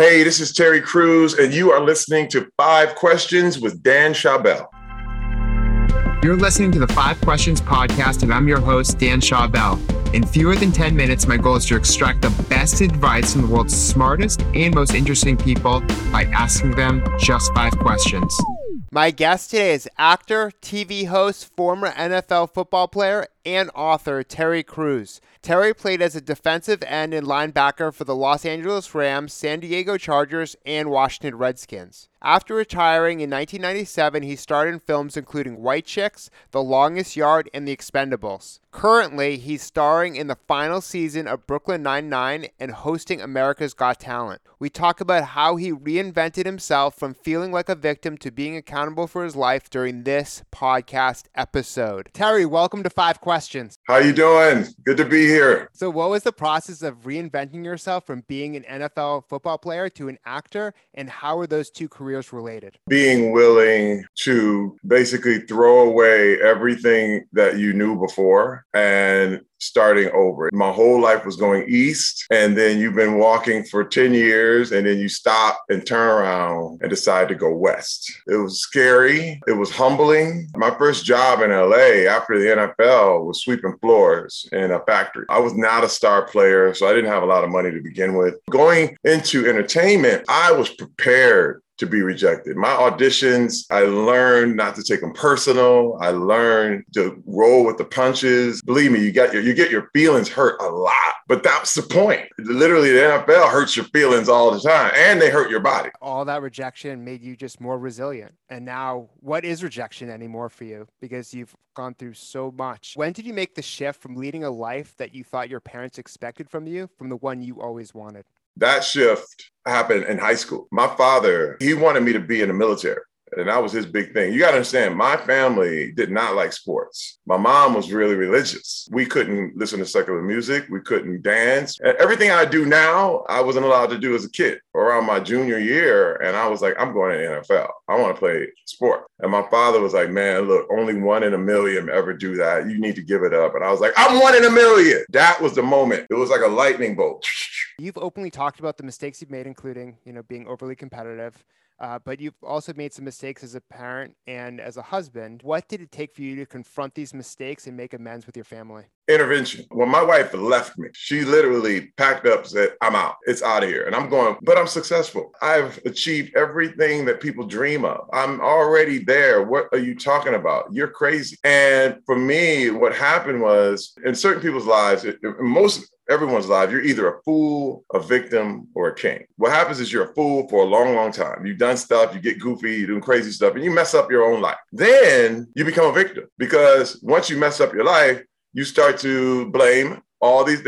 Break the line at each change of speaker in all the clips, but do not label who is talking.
Hey, this is Terry Crews, and you are listening to Five Questions with Dan Schawbel.
You're listening to the Five Questions podcast, and I'm your host, Dan Schawbel. In fewer than 10 minutes, my goal is to extract the best advice from the world's smartest and most interesting people by asking them just five questions. My guest today is actor, TV host, former NFL football player, and author Terry Crews. Terry played as a defensive end and linebacker for the Los Angeles Rams, San Diego Chargers, and Washington Redskins. After retiring in 1997, he starred in films including White Chicks, The Longest Yard, and The Expendables. Currently, he's starring in the final season of Brooklyn Nine-Nine and hosting America's Got Talent. We talk about how he reinvented himself from feeling like a victim to being accountable for his life during this podcast episode. Terry, welcome to Five Questions.
How you doing? Good to be here.
So, what was the process of reinventing yourself from being an NFL football player to an actor, and how are those two careers related?
Being willing to basically throw away everything that you knew before and starting over. My whole life was going east, and then you've been walking for 10 years, and then you stop and turn around and decide to go west. It was scary, it was humbling. My first job in LA after the NFL was sweeping floors in a factory. I was not a star player, so I didn't have a lot of money to begin with. Going into entertainment, I was prepared to be rejected. My auditions, I learned not to take them personal. I learned to roll with the punches. Believe me, you get your you get your feelings hurt a lot, but that's the point. Literally, the NFL hurts your feelings all the time, and they hurt your body.
All that rejection made you just more resilient. And now, what is rejection anymore for you? Because you've gone through so much. When did you make the shift from leading a life that you thought your parents expected from you, from the one you always wanted?
That shift happened in high school. My father, he wanted me to be in the military. And that was his big thing. You got to understand, my family did not like sports. My mom was really religious. We couldn't listen to secular music. We couldn't dance. Everything I do now, I wasn't allowed to do as a kid. Around my junior year, and I was like, I'm going to NFL. I want to play sport. And my father was like, Man, look, only one in a million ever do that. You need to give it up. And I was like, I'm one in a million. That was the moment. It was like a lightning bolt.
You've openly talked about the mistakes you've made, including, you know, being overly competitive uh, but you've also made some mistakes as a parent and as a husband. What did it take for you to confront these mistakes and make amends with your family?
Intervention. When my wife left me, she literally packed up, said, I'm out. It's out of here. And I'm going, but I'm successful. I've achieved everything that people dream of. I'm already there. What are you talking about? You're crazy. And for me, what happened was in certain people's lives, most everyone's life, you're either a fool, a victim, or a king. What happens is you're a fool for a long, long time. You've done stuff, you get goofy, you're doing crazy stuff, and you mess up your own life. Then you become a victim because once you mess up your life, you start to blame all these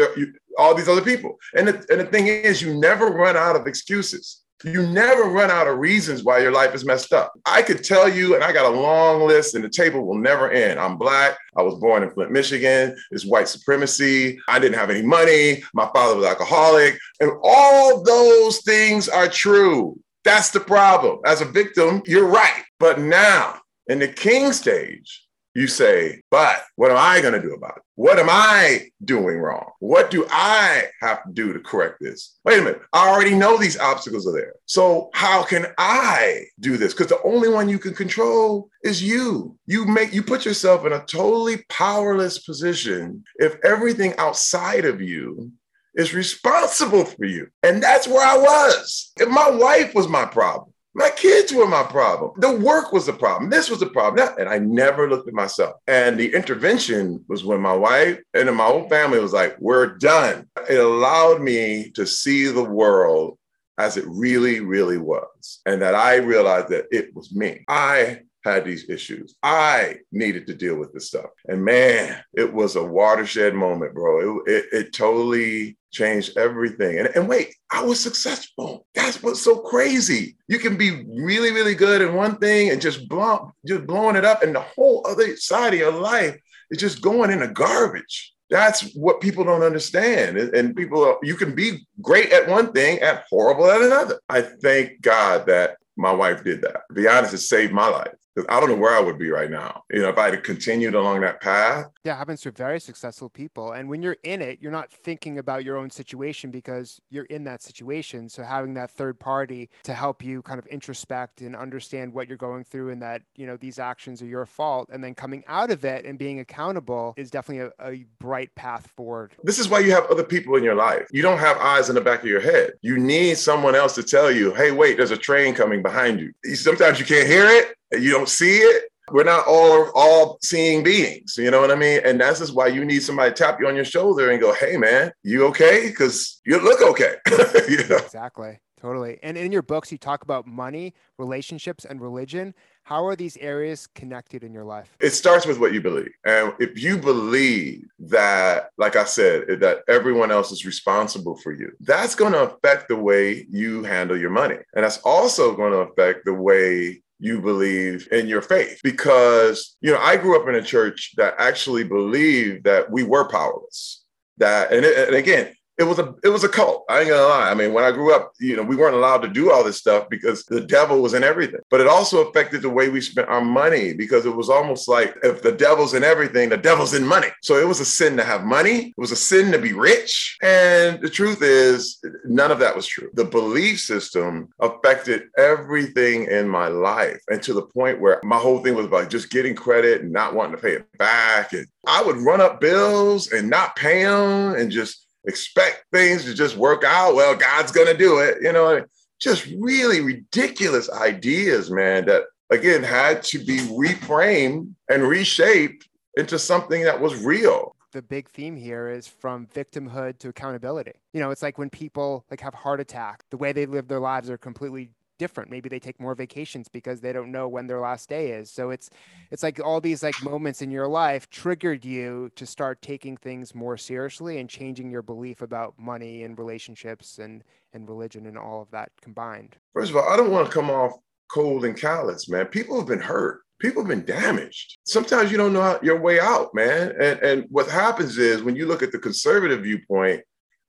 all these other people. And the, and the thing is, you never run out of excuses. You never run out of reasons why your life is messed up. I could tell you, and I got a long list, and the table will never end. I'm black. I was born in Flint, Michigan. It's white supremacy. I didn't have any money. My father was alcoholic. And all those things are true. That's the problem. As a victim, you're right. But now, in the king stage, you say, but what am I going to do about it? What am I doing wrong? What do I have to do to correct this? Wait a minute. I already know these obstacles are there. So how can I do this? Because the only one you can control is you. You make you put yourself in a totally powerless position if everything outside of you is responsible for you. And that's where I was. If my wife was my problem, my kids were my problem. The work was the problem. This was the problem. And I never looked at myself. And the intervention was when my wife and my whole family was like, we're done. It allowed me to see the world as it really, really was. And that I realized that it was me. I had these issues. I needed to deal with this stuff. And man, it was a watershed moment, bro. It, it, it totally changed everything. And, and wait, I was successful. That's what's so crazy. You can be really, really good in one thing and just blow, just blowing it up, and the whole other side of your life is just going in the garbage. That's what people don't understand. And people, you can be great at one thing and horrible at another. I thank God that my wife did that. To be honest, it saved my life Because I don't know where I would be right now. You know, if I had continued along that path.
Yeah, happens to very successful people. And when you're in it, you're not thinking about your own situation because you're in that situation. So having that third party to help you kind of introspect and understand what you're going through and that, you know, these actions are your fault. And then coming out of it and being accountable is definitely a, a bright path forward.
This is why you have other people in your life. You don't have eyes in the back of your head. You need someone else to tell you, hey, wait, there's a train coming behind you. Sometimes you can't hear it you don't see it we're not all all seeing beings you know what i mean? And that's just why you need somebody to tap you on your shoulder and go hey man you okay? Because you look okay
you know? exactly totally. And in your books you talk about money relationships and religion. How are these areas connected in your life?
It starts with what you believe. And if you believe that like i said that everyone else is responsible for you that's going to affect the way you handle your money. And that's also going to affect the way you believe in your faith. Because, you know, I grew up in a church that actually believed that we were powerless. That, and, it, and again, it was a it was a cult. I ain't gonna lie. I mean, when I grew up, you know, we weren't allowed to do all this stuff because the devil was in everything. But it also affected the way we spent our money because it was almost like if the devil's in everything, the devil's in money. So it was a sin to have money. It was a sin to be rich. And the truth is, none of that was true. The belief system affected everything in my life, and to the point where my whole thing was about just getting credit and not wanting to pay it back. And I would run up bills and not pay them, and just expect things to just work out. Well, God's going to do it. You know, just really ridiculous ideas, man, that again had to be reframed and reshaped into something that was real.
The big theme here is from victimhood to accountability. You know, it's like when people like have heart attack, the way they live their lives are completely different. Maybe they take more vacations because they don't know when their last day is. So it's it's like all these like moments in your life triggered you to start taking things more seriously and changing your belief about money and relationships and and religion and all of that combined.
First of all, I don't want to come off cold and callous, man. People have been hurt. People have been damaged. Sometimes you don't know how, your way out, man. And and what happens is when you look at the conservative viewpoint,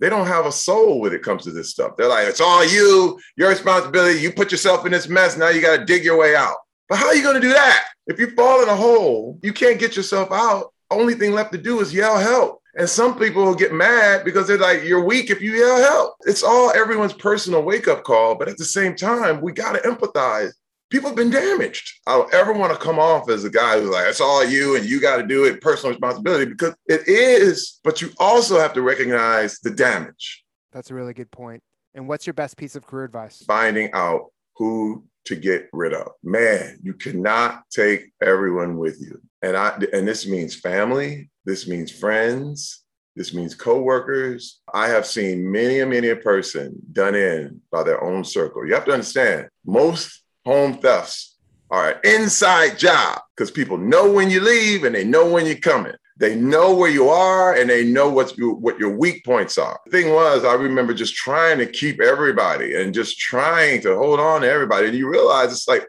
they don't have a soul when it comes to this stuff. They're like, it's all you, your responsibility. You put yourself in this mess. Now you got to dig your way out. But how are you going to do that? If you fall in a hole, you can't get yourself out. Only thing left to do is yell help. And some people will get mad because they're like, you're weak if you yell help. It's all everyone's personal wake up call. But at the same time, we got to empathize people have been damaged. I don't ever want to come off as a guy who's like, it's all you and you got to do it, personal responsibility, because it is, but you also have to recognize the damage.
That's a really good point. And what's your best piece of career advice?
Finding out who to get rid of. Man, you cannot take everyone with you. And I and this means family, this means friends, this means coworkers. I have seen many and many a person done in by their own circle. You have to understand, most home thefts are an inside job because people know when you leave and they know when you're coming. They know where you are and they know what's what your weak points are. The thing was, I remember just trying to keep everybody and just trying to hold on to everybody. And you realize it's like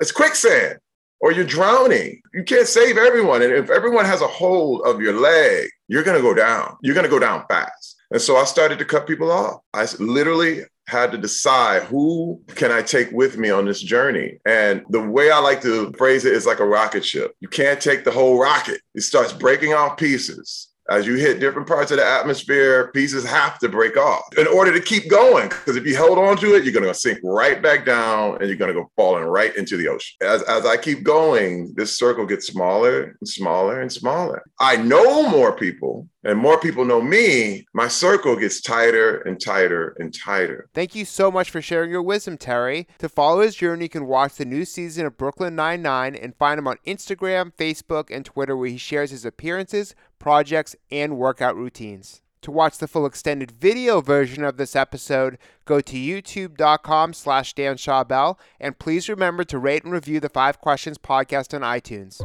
it's quicksand or you're drowning. You can't save everyone. And if everyone has a hold of your leg, you're going to go down. You're going to go down fast. And so I started to cut people off. I literally had to decide who can I take with me on this journey. And the way I like to phrase it is like a rocket ship. You can't take the whole rocket. It starts breaking off pieces. As you hit different parts of the atmosphere, pieces have to break off in order to keep going. Because if you hold on to it, you're going to sink right back down and you're going to go falling right into the ocean. As, as I keep going, this circle gets smaller and smaller and smaller. I know more people and more people know me, my circle gets tighter and tighter and tighter.
Thank you so much for sharing your wisdom, Terry. To follow his journey, you can watch the new season of Brooklyn Nine-Nine and find him on Instagram, Facebook, and Twitter, where he shares his appearances, projects, and workout routines. To watch the full extended video version of this episode, go to youtube.com slash Dan Bell, and please remember to rate and review the Five Questions podcast on iTunes.